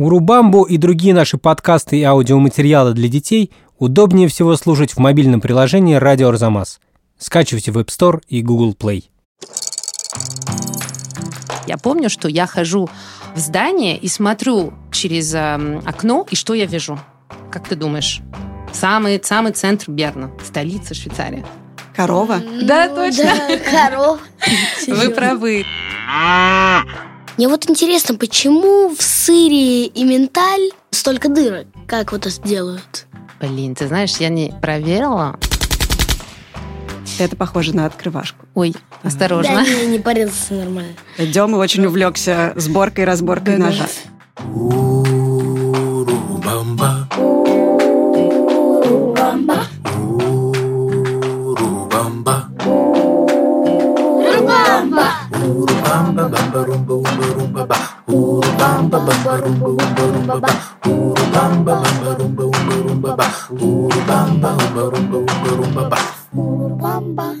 Урубамбу и другие наши подкасты и аудиоматериалы для детей удобнее всего слушать в мобильном приложении «Радио Арзамас». Скачивайте в App Store и Google Play. Я помню, что я хожу в здание и смотрю через э, окно, и что я вижу? Как ты думаешь? Самый, самый центр Берна, столица Швейцарии. Корова? Да, точно. Да, корова. Вы правы. Мне вот интересно, почему в сыре и менталь столько дырок? Как вот это делают? Блин, ты знаешь, я не проверила. Это похоже на открывашку. Ой, осторожно. Да, не, не порезался нормально. Дема очень увлекся сборкой и разборкой ножа. Урубамба. Урубамба, бамба, румба, умба, румба, ба. Урубамба, бамба, бамба, румба, умба.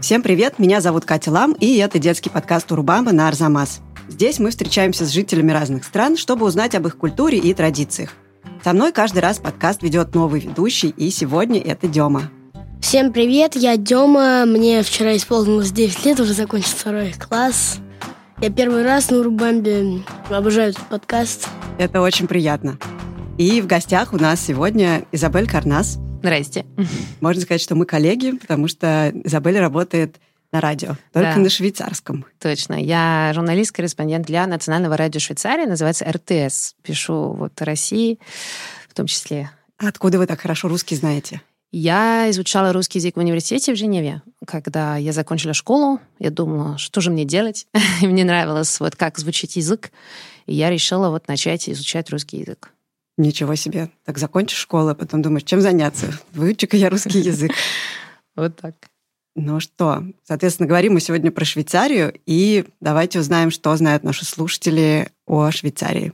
Всем привет, меня зовут Катя Лам, и это детский подкаст Урубамба на Арзамас. Здесь мы встречаемся с жителями разных стран, чтобы узнать об их культуре и традициях. Со мной каждый раз подкаст ведет новый ведущий, и сегодня это Дема. Всем привет, я Дема. Мне вчера исполнилось 9 лет, уже закончил второй класс. Я первый раз на Урубамбе. Обожаю этот подкаст. Это очень приятно. И в гостях у нас сегодня Изабель Карнас. Здрасте. Можно сказать, что мы коллеги, потому что Изабель работает на радио, только Да. на швейцарском. Точно. Я журналист-корреспондент для Национального радио Швейцарии, называется РТС. Пишу вот о России в том числе. А Откуда вы так хорошо русский знаете? Я изучала русский язык в университете в Женеве. Когда я закончила школу, я думала, что же мне делать. Мне нравилось, вот как звучит язык. И я решила вот начать изучать русский язык. Ничего себе. Так закончишь школу, а потом думаешь, чем заняться? Выучу-ка я русский язык. Вот так. Ну что, соответственно, говорим мы сегодня про Швейцарию, и давайте узнаем, что знают наши слушатели о Швейцарии.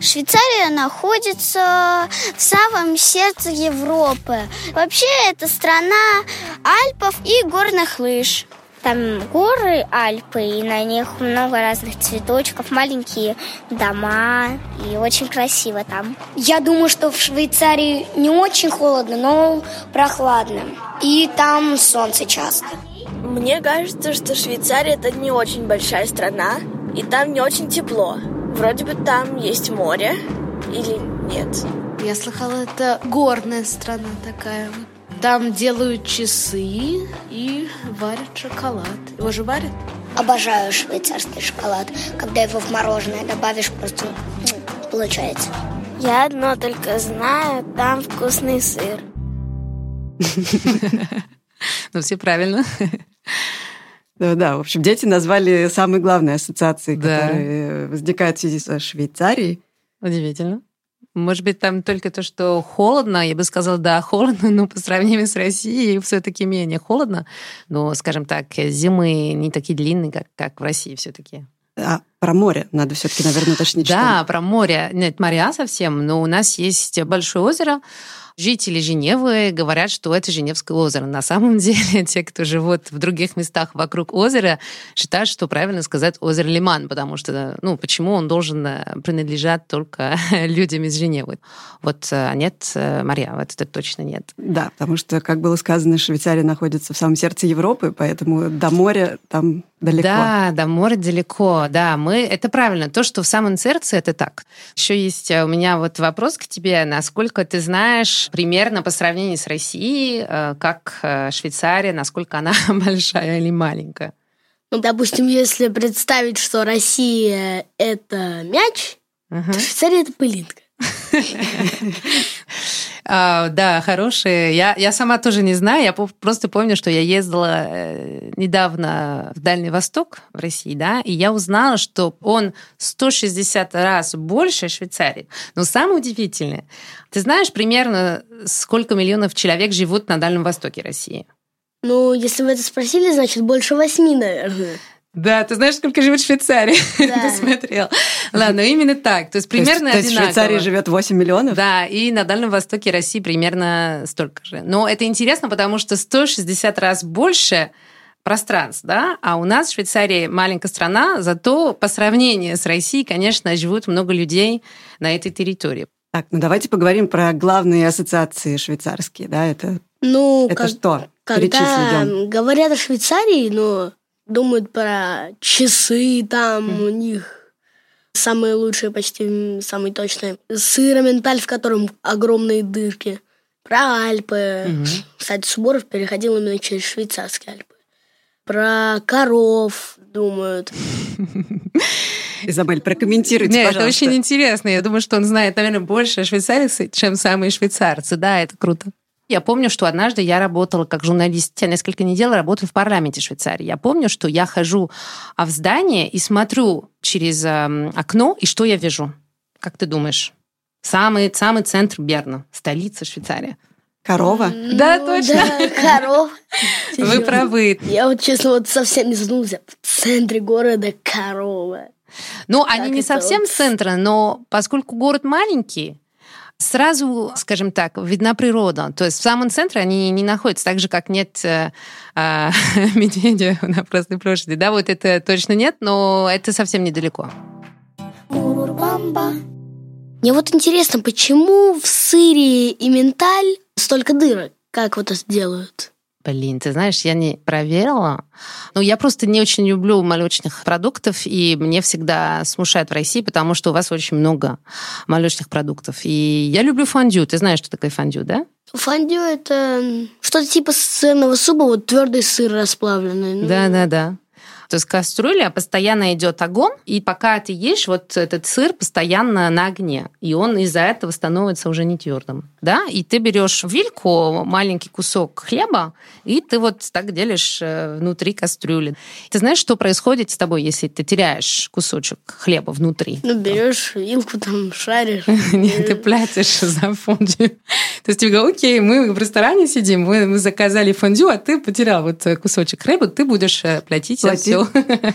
Швейцария находится в самом сердце Европы. Вообще, это страна Альпов и горных лыж. Там горы, Альпы, и на них много разных цветочков, маленькие дома, и очень красиво там. Я думаю, что в Швейцарии не очень холодно, но прохладно. И там солнце часто. Мне кажется, что Швейцария это не очень большая страна, и там не очень тепло. Вроде бы там есть море или нет. Я слыхала, это горная страна такая. Там делают часы и варят шоколад. Его же варят? Обожаю швейцарский шоколад. Когда его в мороженое добавишь, просто получается. Я одно только знаю, там вкусный сыр. Ну, все правильно. Да, да, в общем, дети назвали самые главные ассоциации, Да. которые возникают в связи со Швейцарией. Удивительно. Может быть, там только то, что холодно, я бы сказала, да, холодно, но по сравнению с Россией все-таки менее холодно. Но, скажем так, зимы не такие длинные, как, как в России все-таки. А про море надо все-таки, наверное, уточнить. Да, про море. Нет, моря совсем, но у нас есть большое озеро. Жители Женевы говорят, что это Женевское озеро. На самом деле, те, кто живут в других местах вокруг озера, считают, что правильно сказать озеро Лиман, потому что, ну, почему он должен э, принадлежать только людям из Женевы? Вот э, нет э, моря, вот это точно нет. Да, потому что, как было сказано, Швейцария находится в самом сердце Европы, поэтому до моря там далеко. Да, до моря далеко, да, мы, это правильно, то, что в самом сердце, это так. Еще есть у меня вот вопрос к тебе, насколько ты знаешь примерно по сравнению с Россией, э, как э, Швейцария, насколько она большая или маленькая? Ну, допустим, если представить, что Россия — это мяч, Ага. то Швейцария — это пылинка. А, да, хорошие. Я, я сама тоже не знаю. Я просто помню, что я ездила э, недавно в Дальний Восток в России, да, и я узнала, что он 160 раз больше Швейцарии. Но самое удивительное, ты знаешь примерно, сколько миллионов человек живут на Дальнем Востоке России? Ну, если вы это спросили, значит, больше восьми, наверное. Да, ты знаешь, сколько живет в Швейцарии? Да. Ты смотрел. Ладно, именно так. То есть То есть- примерно то есть, в одинаково. Швейцарии живет 8 миллионов? Да, и на Дальнем Востоке России примерно столько же. Но это интересно, потому что 160 раз больше пространств, да, а у нас в Швейцарии маленькая страна, зато по сравнению с Россией, конечно, живут много людей на этой территории. Так, ну давайте поговорим про главные ассоциации швейцарские, да, это, Ну, это как- что? когда говорят о Швейцарии, ну, думают про часы, там у них самые лучшие, почти самые точные. Сыроменталь, в котором огромные дырки. Про Альпы. Кстати, Суборов переходил именно через швейцарские Альпы. Про коров думают. Изабель, прокомментируйте, Нет, это пожалуйста. очень интересно. Я думаю, что он знает, наверное, больше о швейцарцах, чем самые швейцарцы. Да, это круто. Я помню, что однажды я работала как журналист, я несколько недель работала в парламенте Швейцарии. Я помню, что я хожу а, в здание и смотрю через эм, окно, и что я вижу? Как ты думаешь? Самый, самый центр Берна, столица Швейцарии. Корова? Да, Ну, точно. Да, коров. Вы правы. Я вот, честно, вот совсем не задумался. В центре города корова. Ну, Как они не совсем вот? центра, но поскольку город маленький, сразу, скажем так, видна природа. То есть в самом центре они не находятся, так же, как нет э, а, медведя на Красной площади. Да, вот это точно нет, но это совсем недалеко. Мне вот интересно, почему в сыре и менталь столько дырок? Как вот это делают? Блин, ты знаешь, я не проверила. Ну, я просто не очень люблю молочных продуктов, и мне всегда смущает в России, потому что у вас очень много молочных продуктов. И я люблю фондю. Ты знаешь, что такое фондю, да? Фондю это что-то типа сырного супа, вот твердый сыр расплавленный. Ну, Да, да, да. То есть кастрюля постоянно идет огонь, и пока ты ешь, вот этот сыр постоянно на огне, и он из-за этого становится уже не твердым, да? И ты берешь вильку, маленький кусок хлеба, и ты вот так делишь э, внутри кастрюли. Ты знаешь, что происходит с тобой, если ты теряешь кусочек хлеба внутри? Ну, берешь вилку, там шаришь. Нет, ты платишь за фондю. То есть тебе говорят, окей, мы в ресторане сидим, мы, заказали фондю, а ты потерял вот э, кусочек хлеба, ты будешь э, платить за Платить. Все.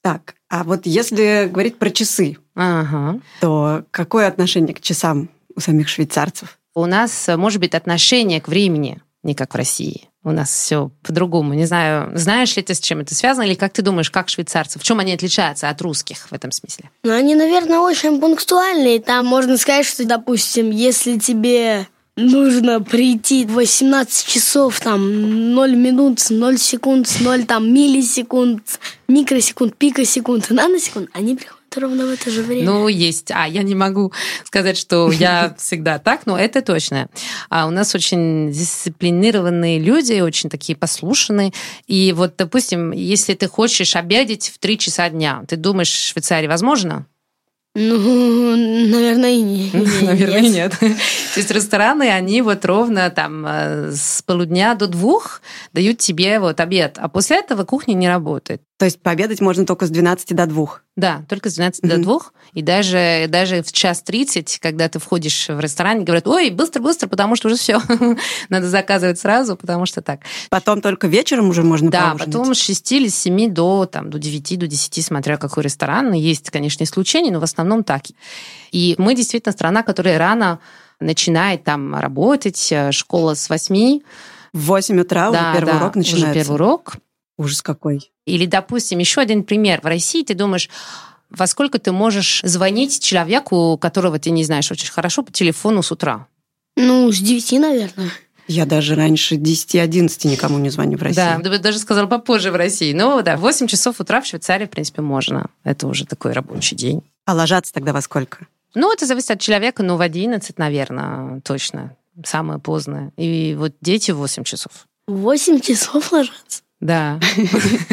Так, а вот если говорить про часы, Ага. то какое отношение к часам у самих швейцарцев? У нас, э, может быть, отношение к времени не как в России. У нас все по-другому. Не знаю, знаешь ли ты, с чем это связано, или как ты думаешь, как швейцарцы? В чем они отличаются от русских в этом смысле? Ну, они, наверное, очень пунктуальные. Там можно сказать, что, допустим, если тебе нужно прийти в 18 часов, там, 0 минут, 0 секунд, 0 там, миллисекунд, микросекунд, пикосекунд, наносекунд, они приходят ровно в это же время. Ну, есть. А, я не могу сказать, что я всегда так, но это точно. А у нас очень дисциплинированные люди, очень такие послушные. И вот, допустим, если ты хочешь обедать в 3 часа дня, ты думаешь, в Швейцарии возможно? Ну, наверное, и не. Наверное, нет. То есть рестораны, они вот ровно там э, с полудня до двух дают тебе вот обед, а после этого кухня не работает. То есть пообедать можно только с 12 до 2. Да, только с 12 до Мгм. 2. И даже, даже в час 30, когда ты входишь в ресторан, говорят, ой, быстро-быстро, потому что уже все. Надо заказывать сразу, потому что так. Потом только вечером уже можно Да, поужинать. потом с 6 или с 7 до, там, до 9, до 10, смотря какой ресторан. Есть, конечно, исключения, но в основном так. И мы действительно страна, которая рано начинает там работать, э, школа с 8. В 8 утра уже да, первый да, урок уже начинается. первый урок. Ужас какой. Или, допустим, еще один пример. В России ты думаешь, во сколько ты можешь звонить человеку, которого ты не знаешь очень хорошо, по телефону с утра? Ну, с 9, наверное. Я даже раньше 10-11 никому не звоню в России. Да, даже сказала попозже в России. Ну да, в 8 часов утра в Швейцарии, в принципе, можно. Это уже такой рабочий день. А ложаться тогда во сколько? Ну, это зависит от человека, ну, в 11, наверное, точно. Самое поздное. И вот дети в 8 часов. 8 часов ложатся. Да.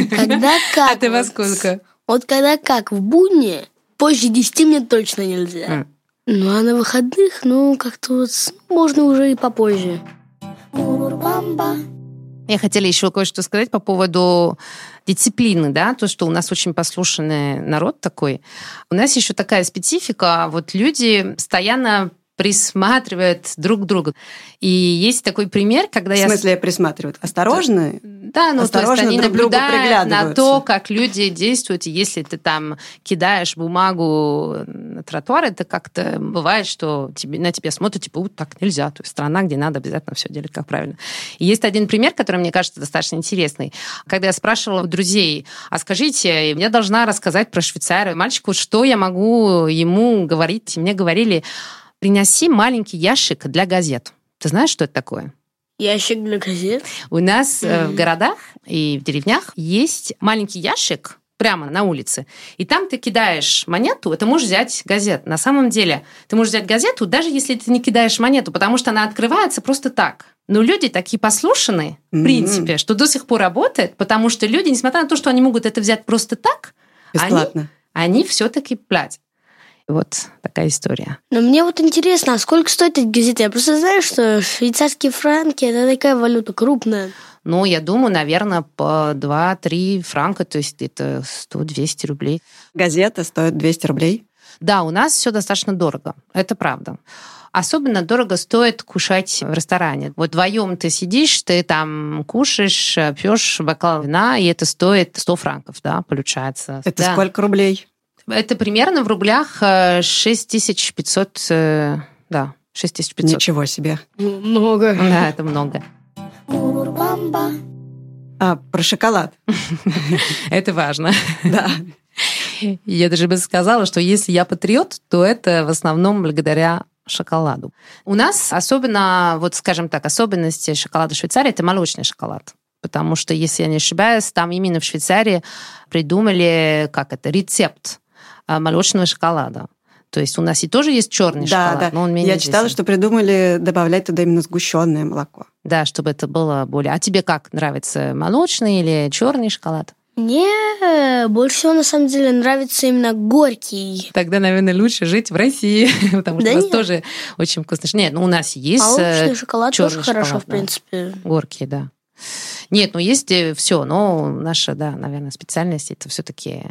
Когда как? А ты во вот? сколько? Вот когда как, в будни, позже 10 мне точно нельзя. Ну, а на выходных, ну, как-то вот можно уже и попозже. Я хотела еще кое-что сказать по поводу дисциплины, да, то, что у нас очень послушный народ такой. У нас еще такая специфика, вот люди постоянно присматривают друг к другу. И есть такой пример, когда В я... смысле присматривают? Осторожно? Да, ну Осторожно то есть они друг наблюдают на то, как люди действуют. И Если ты там кидаешь бумагу на тротуар, это как-то бывает, что тебе, на тебя смотрят, типа, так нельзя. То есть страна, где надо обязательно все делать как правильно. И есть один пример, который мне кажется достаточно интересный. Когда я спрашивала друзей, а скажите, я должна рассказать про Швейцарию мальчику, что я могу ему говорить. И мне говорили, приноси маленький ящик для газет. Ты знаешь, что это такое? Ящик для газет. У нас э, в городах и в деревнях есть маленький ящик прямо на улице, и там ты кидаешь монету, это можешь взять газет. На самом деле, ты можешь взять газету, даже если ты не кидаешь монету, потому что она открывается просто так. Но люди такие послушные, в Мгм. принципе, что до сих пор работает, потому что люди, несмотря на то, что они могут это взять просто так, Бесплатно. они все-таки платят. Вот такая история. Но мне вот интересно, а сколько стоит эти газеты? Я просто знаю, что швейцарские франки – это такая валюта крупная. Ну, я думаю, наверное, по 2-3 франка, то есть это 100-200 рублей. Газета стоит 200 рублей. Да, у нас все достаточно дорого, это правда. Особенно дорого стоит кушать в ресторане. Вот вдвоем ты сидишь, ты там кушаешь, пьешь бокал вина, и это стоит 100 франков, да, получается. Это Да. сколько рублей? Это примерно в рублях э, 6500, э, да, 6500. Ничего себе. Ну, Много. Да, это много. А, про шоколад. Это важно. Да. Я даже бы сказала, что если я патриот, то это в основном благодаря шоколаду. У нас особенно, вот скажем так, особенности шоколада Швейцарии – это молочный шоколад. Потому что, если я не ошибаюсь, там именно в Швейцарии придумали, как это, рецепт молочного шоколада. То есть у нас и тоже есть черный Да, шоколад, да. но он менее Я читала, известен. что придумали добавлять туда именно сгущенное молоко. Да, чтобы это было более... А тебе как нравится, молочный или черный шоколад? Мне э, больше всего, на самом деле, нравится именно горький. Тогда, наверное, лучше жить в России, потому что Да у нас нет. тоже очень вкусно. Нет, ну у нас есть э, Молочный шоколад тоже хорошо, шоколад, в да. принципе. горькие, да. Нет, ну есть все, но наша, да, наверное, специальность это все-таки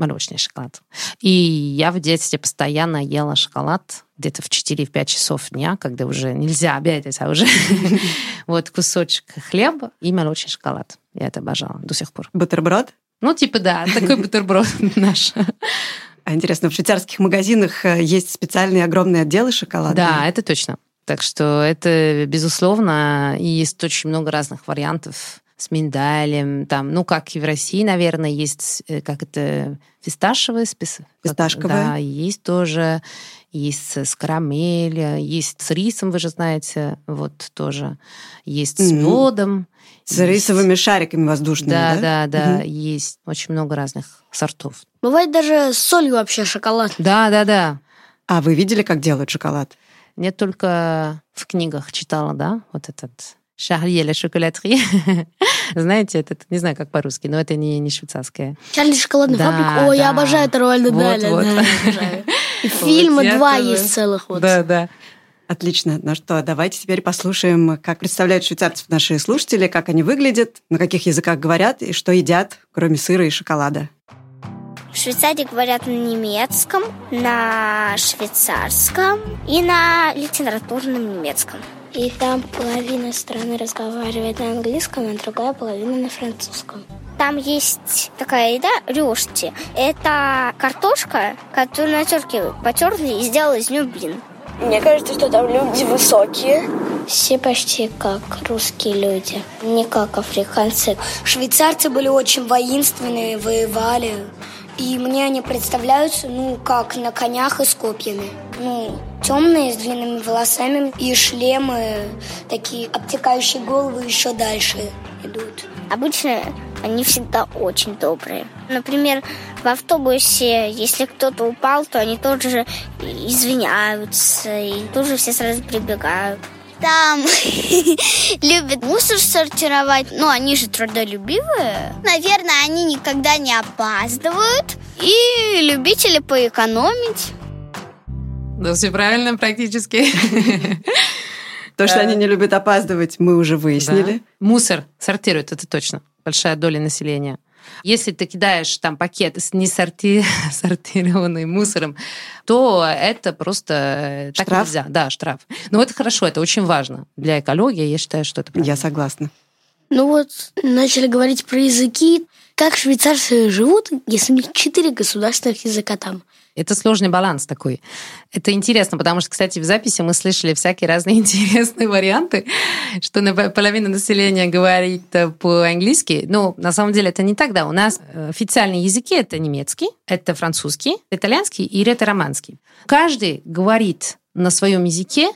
молочный шоколад. И я в детстве постоянно ела шоколад где-то в 4-5 часов дня, когда уже нельзя обедать, а уже вот кусочек хлеба и молочный шоколад. Я это обожала до сих пор. Бутерброд? Ну, типа, да, такой бутерброд наш. А интересно, в швейцарских магазинах э, есть специальные огромные отделы шоколада? Да, это точно. Так что это, безусловно, и есть очень много разных вариантов с миндалем, там, ну, как и в России, наверное, есть, э, как это, фисташевые спесы. Фисташковые. Да, есть тоже, есть с карамелью, есть с рисом, вы же знаете, вот тоже, есть с Мгм. медом. С рисовыми шариками воздушными, Да, да? да, да, Мгм. есть очень много разных сортов. Бывает даже с солью вообще шоколад. Да, да, да. А вы видели, как делают шоколад? Я только в книгах читала, да, вот этот Шарли ля шоколадри. Знаете, этот, не знаю, как по-русски, но это не, не швейцарское. Чарли шоколадный Да, фабрик. Ой, я да. обожаю это Роальда Вот, Даля. вот. Да, я обожаю. И фильма я два тоже. есть целых. Вот. Да, да. Отлично. Ну что, давайте теперь послушаем, как представляют швейцарцев наши слушатели, как они выглядят, на каких языках говорят и что едят, кроме сыра и шоколада. В Швейцарии говорят на немецком, на швейцарском и на литературном немецком. И там половина страны разговаривает на английском, а другая половина на французском. Там есть такая еда рюшти. Это картошка, которую на терке потерли и сделали из нее блин. Мне кажется, что там люди высокие. Все почти как русские люди, не как африканцы. Швейцарцы были очень воинственные, воевали. И мне они представляются, ну, как на конях и с копьями. Ну, темные, с длинными волосами и шлемы, такие обтекающие головы еще дальше идут. Обычно они всегда очень добрые. Например, в автобусе, если кто-то упал, то они тоже извиняются и тоже все сразу прибегают. Там любят мусор сортировать, но они же трудолюбивые. Наверное, они никогда не опаздывают и любители поэкономить. Да, все правильно практически. То, что они не любят опаздывать, мы уже выяснили. Да. Мусор сортируют, это точно. Большая доля населения. Если ты кидаешь там пакет с несортированным мусором, то это просто так Штраф? нельзя. Да, штраф. Но это хорошо, это очень важно для экологии. Я считаю, что это правильно. Я согласна. Ну вот, начали говорить про языки. Как швейцарцы живут, если у них четыре государственных языка там? Это сложный баланс такой. Это интересно, потому что, кстати, в записи мы слышали всякие разные интересные варианты, что на- половина населения говорит э, по-английски. Ну, на самом деле это не так, да. У нас э, официальные языки — это немецкий, это французский, итальянский и ретро-романский. Каждый говорит на своем языке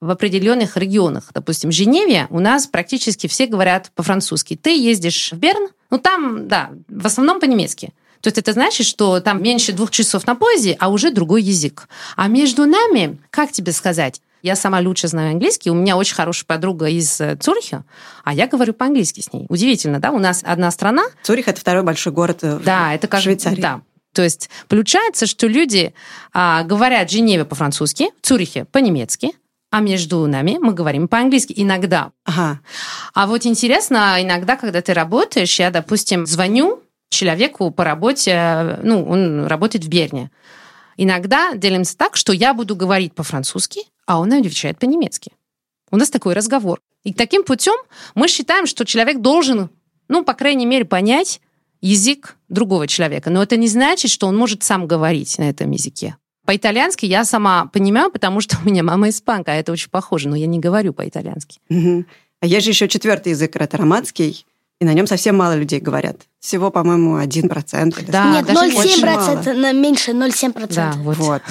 в определенных регионах. Допустим, в Женеве у нас практически все говорят по-французски. Ты ездишь в Берн, ну там, да, в основном по-немецки. То есть это значит, что там меньше двух часов на поезде, а уже другой язык. А между нами, как тебе сказать, я сама лучше знаю английский, у меня очень хорошая подруга из э, Цюриха, а я говорю по-английски с ней. Удивительно, да? У нас одна страна, Цюрих — это второй большой город э, в да, это как Швейцарии. Да. То есть получается, что люди а, говорят в Женеве по-французски, в Цюрихе по-немецки, а между нами мы говорим по-английски иногда. Ага. А вот интересно, иногда, когда ты работаешь, я, допустим, звоню человеку по работе, ну, он работает в Берне. Иногда делимся так, что я буду говорить по-французски, а он отвечает по-немецки. У нас такой разговор. И таким путем мы считаем, что человек должен, ну, по крайней мере, понять язык другого человека. Но это не значит, что он может сам говорить на этом языке. По-итальянски я сама понимаю, потому что у меня мама испанка, а это очень похоже, но я не говорю по-итальянски. А есть же еще четвертый язык, это романский, и на нем совсем мало людей говорят. Всего, по-моему, 1%. или Да, Нет, даже 0,7%, на меньше 0,7%. Да, вот. Вот.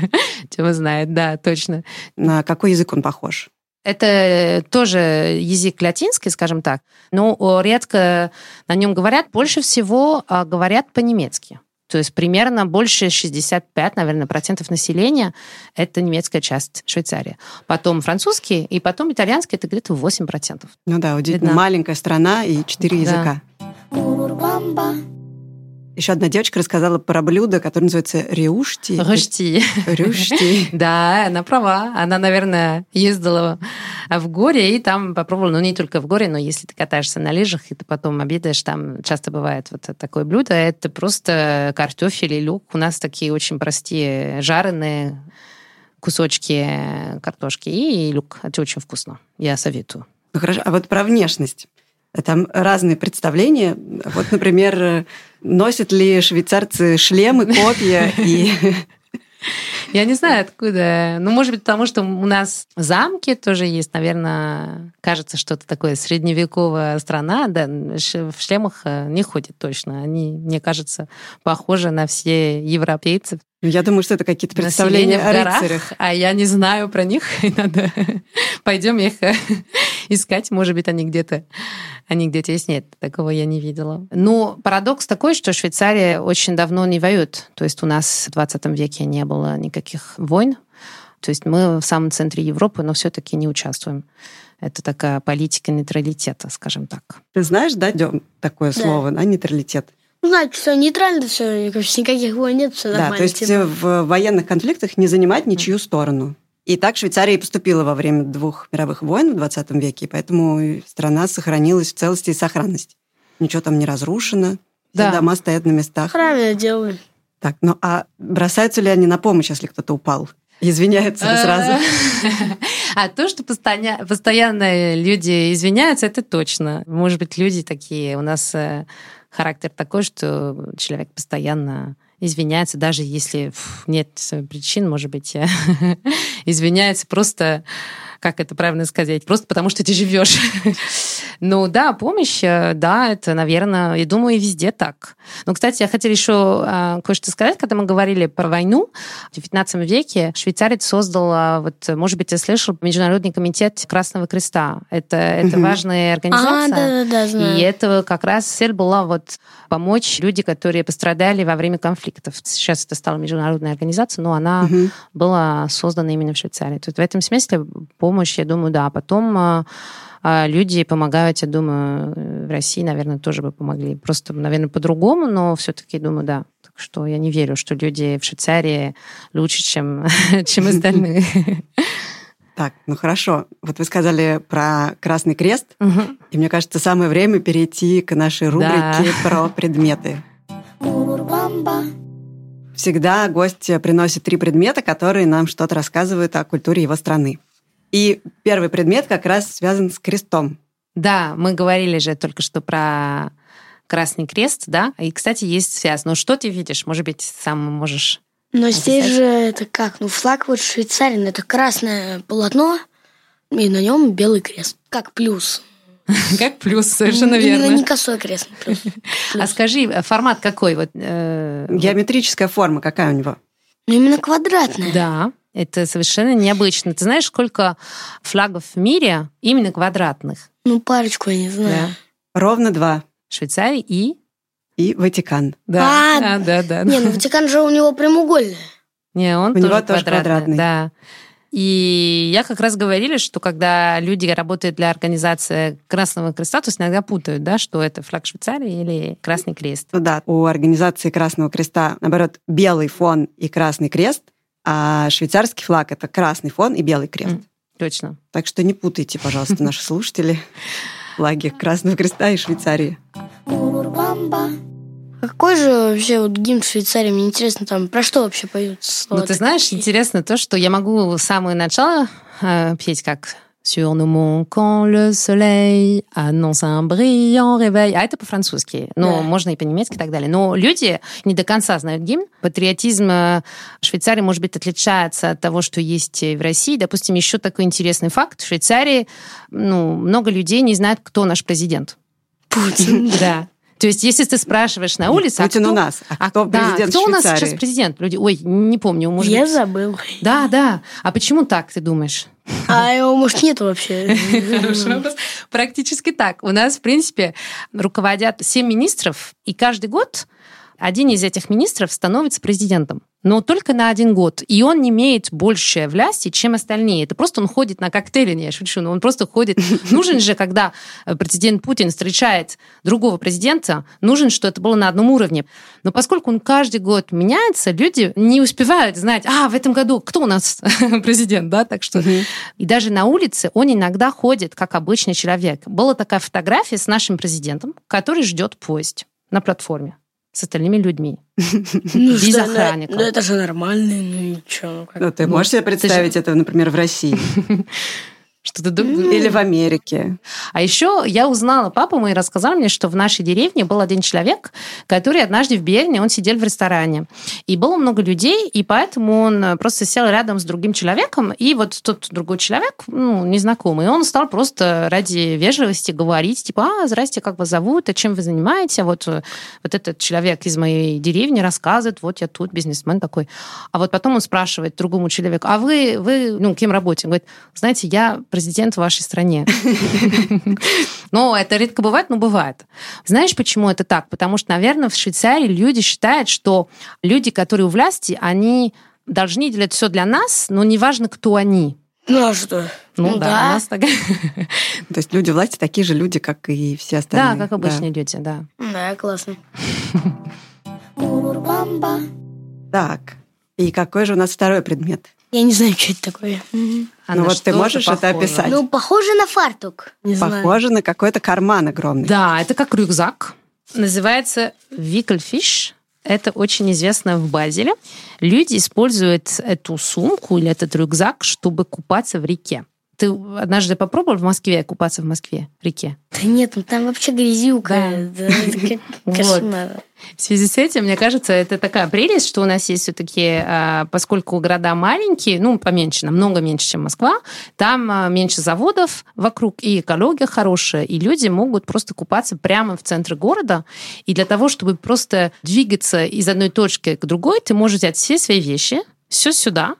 Тема знает, да, точно. На какой язык он похож? Это тоже язык латинский, скажем так, но редко на нем говорят. Больше всего а, говорят по-немецки. То есть примерно больше 65, наверное, процентов населения – это немецкая часть Швейцарии. Потом французский, и потом итальянский – это где-то 8 процентов. Ну да, удивительно. Видно. Маленькая страна и четыре Да. языка. Еще одна девочка рассказала про блюдо, которое называется риушти. Рышти. Рюшти. Да, она права. Она, наверное, ездила в горе и там попробовала, ну, не только в горе, но если ты катаешься на лыжах, и ты потом обедаешь, там часто бывает вот такое блюдо. Это просто картофель и лук. У нас такие очень простые жареные кусочки картошки и лук. Это очень вкусно. Я советую. Ну хорошо, а вот про внешность. Там разные представления. Вот, например, носят ли швейцарцы шлемы, копья и... Я не знаю, откуда. Ну, может быть, потому что у нас замки тоже есть, наверное, кажется, что-то такое средневековая страна, да, в шлемах э, не ходят точно. Они, мне кажется, похожи на все европейцев. Ну, Я думаю, что это какие-то представления о горах, рыцарях. а я не знаю про них. И Надо пойдем их э, искать. Может быть, они где-то они где-то есть. Нет, такого я не видела. Но парадокс такой, что Швейцария очень давно не воюет. То есть у нас в 20 веке не было никаких войн. То есть мы в самом центре Европы, но все-таки не участвуем. Это такая политика нейтралитета, скажем так. Ты знаешь, да, Дем, такое Да. слово, да, нейтралитет? Ну, знаете, все нейтрально, все, никаких войн нет, все Да, нормально. то есть типа. э, в военных конфликтах не занимать ничью сторону. И так Швейцария и поступила во время двух мировых войн в 20 веке, поэтому страна сохранилась в целости и сохранности. Ничего там не разрушено, все Да. дома стоят на местах. Правильно делаю. Так, ну а бросаются ли они на помощь, если кто-то упал? Извиняются сразу? А то, что постоянно, постоянно люди извиняются, это точно. Может быть, люди такие, у нас э, характер такой, что человек постоянно извиняется, даже если фу, нет причин, может быть, извиняется просто, как это правильно сказать, просто потому что ты живешь. Ну да, помощь, э, да, это, наверное, я думаю, и везде так. Но, кстати, я хотела еще э, кое-что сказать, когда мы говорили про войну. В XIX веке швейцарец создал, э, вот, может быть, ты слышал, Международный комитет Красного Креста. Это, это важная А, организация. да-да-да, знаю. И это как раз цель была вот помочь люди, которые пострадали во время конфликтов. Сейчас это стала международная организация, но она была создана именно в Швейцарии. Тут в этом смысле помощь, я думаю, да. Потом а, а, люди помогают, я думаю, в России, наверное, тоже бы помогли. Просто, наверное, по-другому, но все-таки думаю, да. Так что я не верю, что люди в Швейцарии лучше, чем, чем остальные. Так, ну хорошо. Вот вы сказали про Красный Крест, Мгм. и мне кажется, самое время перейти к нашей рубрике про предметы. Всегда гость приносит три предмета, которые нам что-то рассказывают о культуре его страны. И первый предмет как раз связан с крестом. Да, мы говорили же только что про Красный Крест, да? И, кстати, есть связь. Ну, что ты видишь? Может быть, сам можешь... Но здесь Описать? же это как? Ну, флаг вот Швейцарии, ну, это красное полотно, и на нем белый крест. Как плюс. Как плюс, совершенно Именно верно. не косой крест. плюс. А скажи, формат какой? Вот, э, Геометрическая форма какая у него? Ну, именно квадратное. Да, это совершенно необычно. Ты знаешь, сколько флагов в мире именно квадратных? Ну, парочку, я не знаю. Ровно два. Швейцарии и... И Ватикан. Да, А, да, да, да. Не, ну Ватикан же у него прямоугольный. Не, он У тоже него тоже квадратный. квадратный. Да. И я как раз говорила, что когда люди работают для организации Красного Креста, то есть иногда путают, да, что это флаг Швейцарии или Красный Крест. Ну да, у организации Красного Креста, наоборот, белый фон и красный крест, а швейцарский флаг это красный фон и белый крест. М. Точно. Так что не путайте, пожалуйста, наши слушатели, флаги Красного Креста и Швейцарии. Какой же вообще вот гимн Швейцарии? Мне интересно, там про что вообще поют? Ну, ты знаешь, интересно то, что я могу с самого начала э, петь как Sur nous monts quand le soleil annonce un brillant réveil. А это по-французски. Ну, Да. можно и по-немецки и так далее. Но люди не до конца знают гимн. Патриотизм э, Швейцарии, может быть, отличается от того, что есть в России. Допустим, еще такой интересный факт. В Швейцарии ну, много людей не знают, кто наш президент. Путин. Да. То есть, если ты спрашиваешь на улице, а Путин кто- у нас, а а, кто да, президент кто у нас Швейцарии? сейчас президент? Люди, ой, не помню, может Я быть. забыл. Да, да. А почему так, ты думаешь? А его, может, нет вообще. Хороший вопрос. Практически так. У нас, в принципе, руководят семь министров, и каждый год один из этих министров становится президентом. Но только на один год. И он не имеет больше власти, чем остальные. Это просто он ходит на коктейли, не, я шучу, но он просто ходит. Нужен же, когда э, президент Путин встречает другого президента, нужен, что это было на одном уровне. Но поскольку он каждый год меняется, люди не успевают знать, а, в этом году кто у нас президент, да, так что... И даже на улице он иногда ходит, как обычный человек. Была такая фотография с нашим президентом, который ждет поезд на платформе с остальными людьми. Ну, Без что, ну, охранника. Ну, это же нормально, ну и чё. как- Ну, ты можешь себе представить это, например, в России Что ты дум- или в Америке? А еще я узнала, папа мой рассказал мне, что в нашей деревне был один человек, который однажды в Берне, он сидел в ресторане. И было много людей, и поэтому он э, просто сел рядом с другим человеком, и вот тот другой человек, ну, незнакомый, он стал просто ради вежливости говорить, типа, а, здрасте, как вас зовут, а чем вы занимаетесь? А вот, э, вот этот человек из моей деревни рассказывает, вот я тут бизнесмен такой. А вот потом он спрашивает другому человеку, а вы, вы ну, кем работаете? Он говорит, знаете, я президент в вашей стране. Но это редко бывает, но бывает. Знаешь, почему это так? Потому что, наверное, в Швейцарии люди считают, что люди, которые у власти, они должны делать все для нас, но неважно, кто они. Ну, а что? Ну, Ну да, да. у нас так. То есть люди власти такие же люди, как и все Да, остальные. как обычные люди, да. Да, классно. Так, и какой же у нас второй предмет? Я не знаю, что это такое. А Ну вот ты можешь это похоже? описать? Ну, похоже на фартук. Не знаю. Похоже на какой-то карман огромный. Да, это как рюкзак. Называется Викльфиш. Это очень известно в Базеле. Люди используют эту сумку или этот рюкзак, чтобы купаться в реке. Ты однажды попробовал в Москве купаться в Москве, реке? Да нет, ну там вообще грязюка. Кошмар. В связи с этим, мне кажется, это такая прелесть, что у нас есть все-таки, поскольку города маленькие, ну, поменьше, намного меньше, чем Москва, там а, меньше заводов вокруг, и экология хорошая, и люди могут просто купаться прямо в центре города. И для того, чтобы просто двигаться из одной точки к другой, ты можешь взять все свои вещи, все сюда,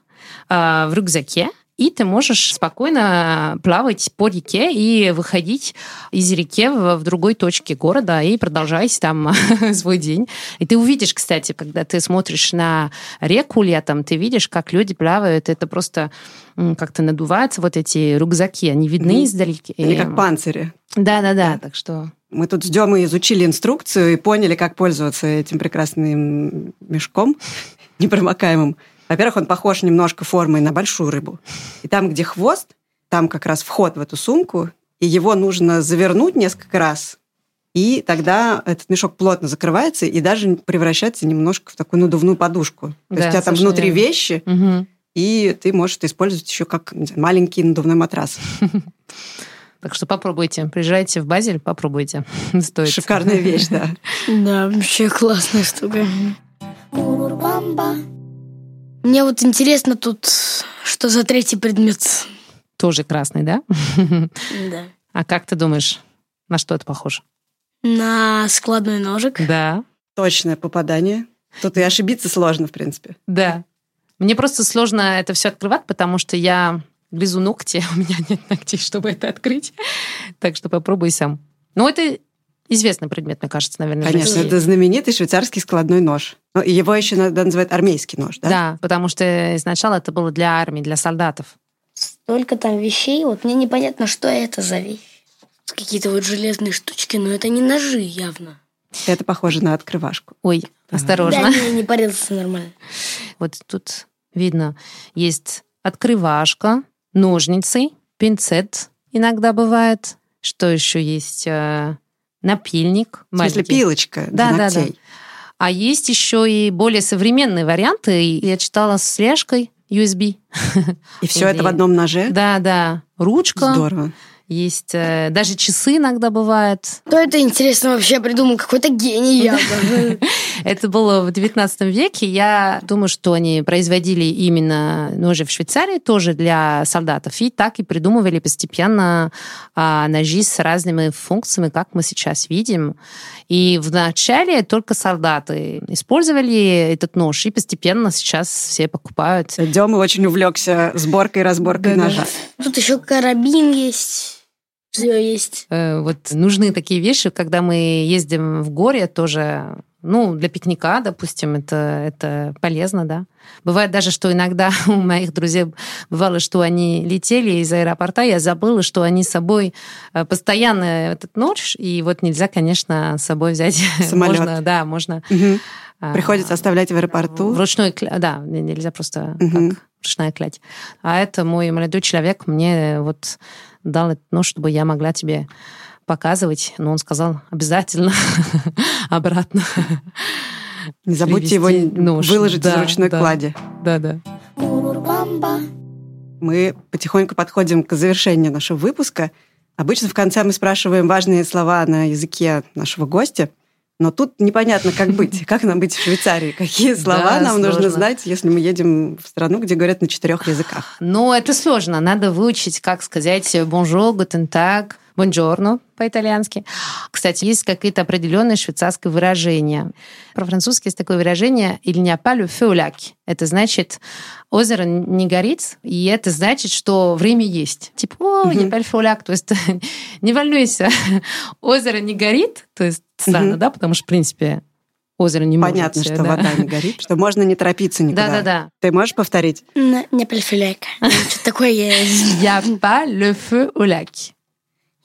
а, в рюкзаке, и ты можешь спокойно плавать по реке и выходить из реки в, в другой точке города и продолжать там свой день. И ты увидишь, кстати, когда ты смотришь на реку летом, ты видишь, как люди плавают, это просто как-то надуваются вот эти рюкзаки, они видны Мгм. издалека. Или как панцири. Да-да-да, так что... Мы тут с Демой изучили инструкцию и поняли, как пользоваться этим прекрасным мешком непромокаемым. Во-первых, он похож немножко формой на большую рыбу. И там, где хвост, там как раз вход в эту сумку, и его нужно завернуть несколько раз, и тогда этот мешок плотно закрывается и даже превращается немножко в такую надувную подушку. То Да, есть у тебя там внутри верно. вещи, Мгм. и ты можешь это использовать еще как знаю, маленький надувной матрас. Так что попробуйте. Приезжайте в Базель, попробуйте. Стоит. Шикарная вещь, да. Да, вообще классная штука. Мне вот интересно тут, что за третий предмет. Тоже красный, да? Да. А как ты думаешь, на что это похоже? На складной ножик. Да. Точное попадание. Тут и ошибиться сложно, в принципе. Да. Мне просто сложно это все открывать, потому что я грызу ногти, у меня нет ногтей, чтобы это открыть. Так что попробуй сам. Ну, это известный предмет, мне кажется, наверное. Конечно, это знаменитый швейцарский складной нож. Его еще иногда называют армейский нож, да? Да, потому что изначально это было для армии, для солдатов. Столько там вещей, вот мне непонятно, что это за вещь. Какие-то вот железные штучки, но это не ножи явно. Это похоже на открывашку. Ой, осторожно. Да, не, не порезаться нормально. Вот тут видно, есть открывашка, ножницы, пинцет иногда бывает. Что еще есть? Напильник. В смысле, пилочка для Да, да, да. ногтей. А есть еще и более современные варианты. Я читала с флешкой USB. И все это в одном ноже? Да, да. Ручка. Здорово. Есть э, даже часы иногда бывают. Кто это, интересно, вообще придумал? Какой-то гений явно. Это было в 19 веке. Я думаю, что они производили именно ножи в Швейцарии тоже для солдатов. И так и придумывали постепенно а, ножи с разными функциями, как мы сейчас видим. И вначале только солдаты использовали этот нож, и постепенно сейчас все покупают. Дема очень увлекся сборкой и разборкой ножа. Тут еще карабин есть. Все есть. Э, Вот нужны такие вещи, когда мы ездим в горе тоже, ну, для пикника, допустим, это, это полезно, да. Бывает даже, что иногда у моих друзей бывало, что они летели из аэропорта, я забыла, что они с собой э, постоянно этот нож, и вот нельзя, конечно, с собой взять. Самолет. Можно, да, можно. А, Приходится оставлять в аэропорту. Вручную, да, не- нельзя просто Мгм. как ручная клять. А это мой молодой человек мне вот дал этот нож, чтобы я могла тебе показывать. Но он сказал обязательно обратно. Не забудьте его нож. выложить Да, из ручной да. клади. Да, да. Мы потихоньку подходим к завершению нашего выпуска. Обычно в конце мы спрашиваем важные слова на языке нашего гостя. Но тут непонятно, как быть. Как нам быть в Швейцарии? Какие слова Да, нам нужно сложно. знать, если мы едем в страну, где говорят на четырех языках? Но это сложно. Надо выучить, как сказать bonjour, guten tag, buongiorno по-итальянски. Кстати, есть какие-то определенные швейцарские выражения. По-французски есть такое выражение «il n'y a pas le feu lac». Это значит, озеро не горит, и это значит, что время есть. Типа, о, il n'y a pas le feu lac. То есть не волнуйся, озеро не горит. То есть странно, да? Потому что, в принципе, озеро не Понятно, может. что да. вода не горит, что можно не торопиться никуда. Да-да-да. Ты можешь повторить? Не не пельфелек. Что такое есть? Il n'y a pas le feu au lac.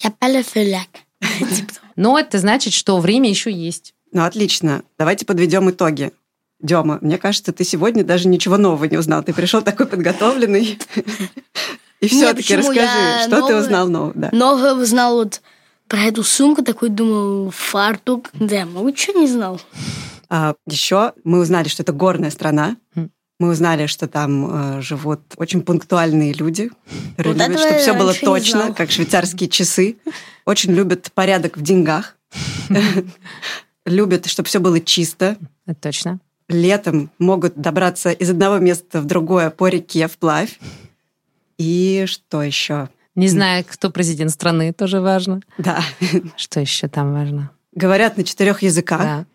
Я пельфелек. Но это значит, что время еще есть. Ну, отлично. Давайте подведем итоги. Дема, мне кажется, ты сегодня даже ничего нового не узнал. Ты пришел такой подготовленный. И все-таки расскажи, Я что ты узнал нового? Да. Новое узнал вот про эту сумку, такой думал, фартук. Да, много чего не знал. А, еще мы узнали, что это горная страна. Мы узнали, что там э, живут очень пунктуальные люди, которые Вот любят, чтобы все было точно, как швейцарские часы. Очень любят порядок в деньгах. Любят, чтобы все было чисто. Точно. Летом могут добраться из одного места в другое по реке вплавь. И что еще? Не знаю, кто президент страны, тоже важно. Да. Что еще там важно? Говорят на четырех языках. Да.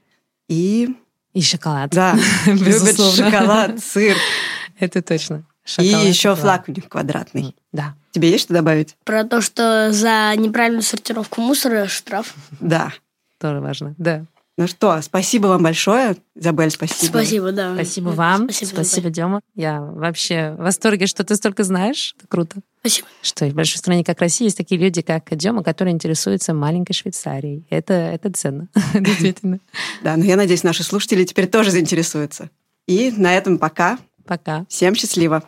И И шоколад. да, любят Безусловно. шоколад, сыр. Это точно. И Шоколад, еще да. флаг у них квадратный. Да. Тебе есть что добавить? Про то, что за неправильную сортировку мусора штраф. Да. Тоже важно. Да. Ну что, спасибо вам большое. Изабель, спасибо. Спасибо, да. Спасибо вам. Спасибо, Спасибо, Дема. Я вообще в восторге, что ты столько знаешь. Это круто. Спасибо. Что в большой стране, как Россия, есть такие люди, как Дема, которые интересуются маленькой Швейцарией. Это, это ценно. Действительно. Да, но я надеюсь, наши слушатели теперь тоже заинтересуются. И на этом пока. Пока. Всем счастливо.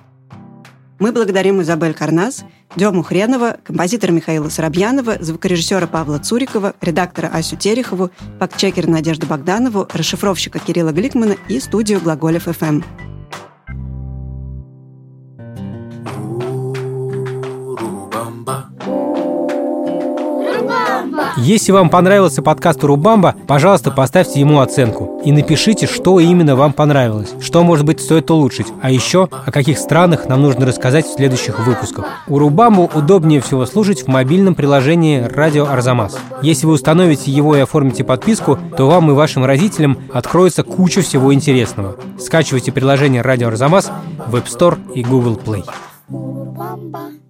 Мы благодарим Изабель Карнас, Дему Хренова, композитора Михаила Соробьянова, звукорежиссера Павла Цурикова, редактора Асю Терехову, фактчекера Надежду Богданову, расшифровщика Кирилла Гликмана и студию Глаголев ФМ. Если вам понравился подкаст Урубамба, пожалуйста, поставьте ему оценку и напишите, что именно вам понравилось, что, может быть, стоит улучшить, а еще о каких странах нам нужно рассказать в следующих выпусках. Урубамбу удобнее всего слушать в мобильном приложении «Радио Арзамас». Если вы установите его и оформите подписку, то вам и вашим родителям откроется куча всего интересного. Скачивайте приложение «Радио Арзамас» в App Store и Google Play. Урубамба.